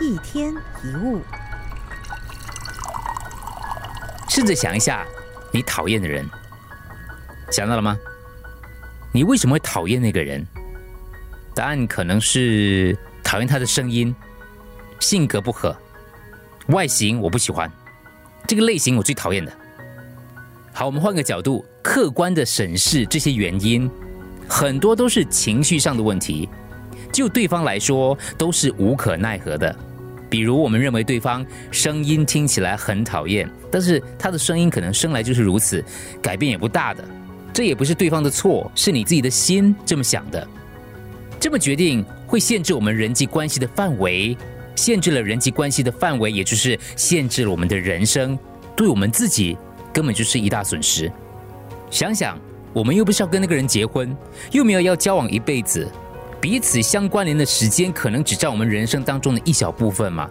一天一物，试着想一下，你讨厌的人，想到了吗？你为什么会讨厌那个人？答案可能是讨厌他的声音、性格不合、外形我不喜欢，这个类型我最讨厌的。好，我们换个角度，客观的审视这些原因，很多都是情绪上的问题，就对方来说都是无可奈何的。比如，我们认为对方声音听起来很讨厌，但是他的声音可能生来就是如此，改变也不大的。这也不是对方的错，是你自己的心这么想的。这么决定会限制我们人际关系的范围，限制了人际关系的范围，也就是限制了我们的人生，对我们自己根本就是一大损失。想想，我们又不是要跟那个人结婚，又没有要交往一辈子。彼此相关联的时间可能只占我们人生当中的一小部分嘛？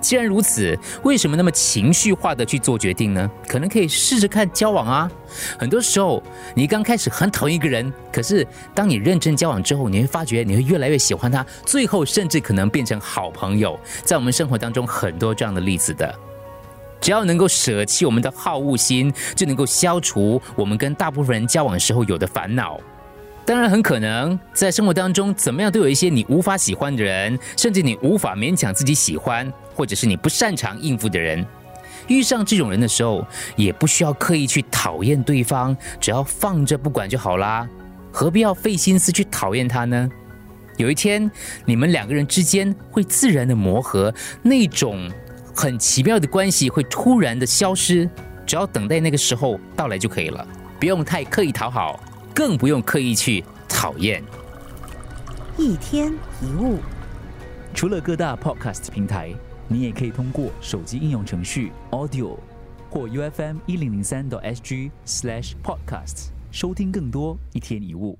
既然如此，为什么那么情绪化的去做决定呢？可能可以试着看交往啊。很多时候，你刚开始很讨厌一个人，可是当你认真交往之后，你会发觉你会越来越喜欢他，最后甚至可能变成好朋友。在我们生活当中，很多这样的例子的。只要能够舍弃我们的好恶心，就能够消除我们跟大部分人交往时候有的烦恼。当然，很可能在生活当中，怎么样都有一些你无法喜欢的人，甚至你无法勉强自己喜欢，或者是你不擅长应付的人。遇上这种人的时候，也不需要刻意去讨厌对方，只要放着不管就好啦。何必要费心思去讨厌他呢？有一天，你们两个人之间会自然的磨合，那种很奇妙的关系会突然的消失，只要等待那个时候到来就可以了，不用太刻意讨好。更不用刻意去讨厌。一天一物，除了各大 podcast 平台，你也可以通过手机应用程序 Audio 或 UFM 一零零三 SG slash podcasts 收听更多一天一物。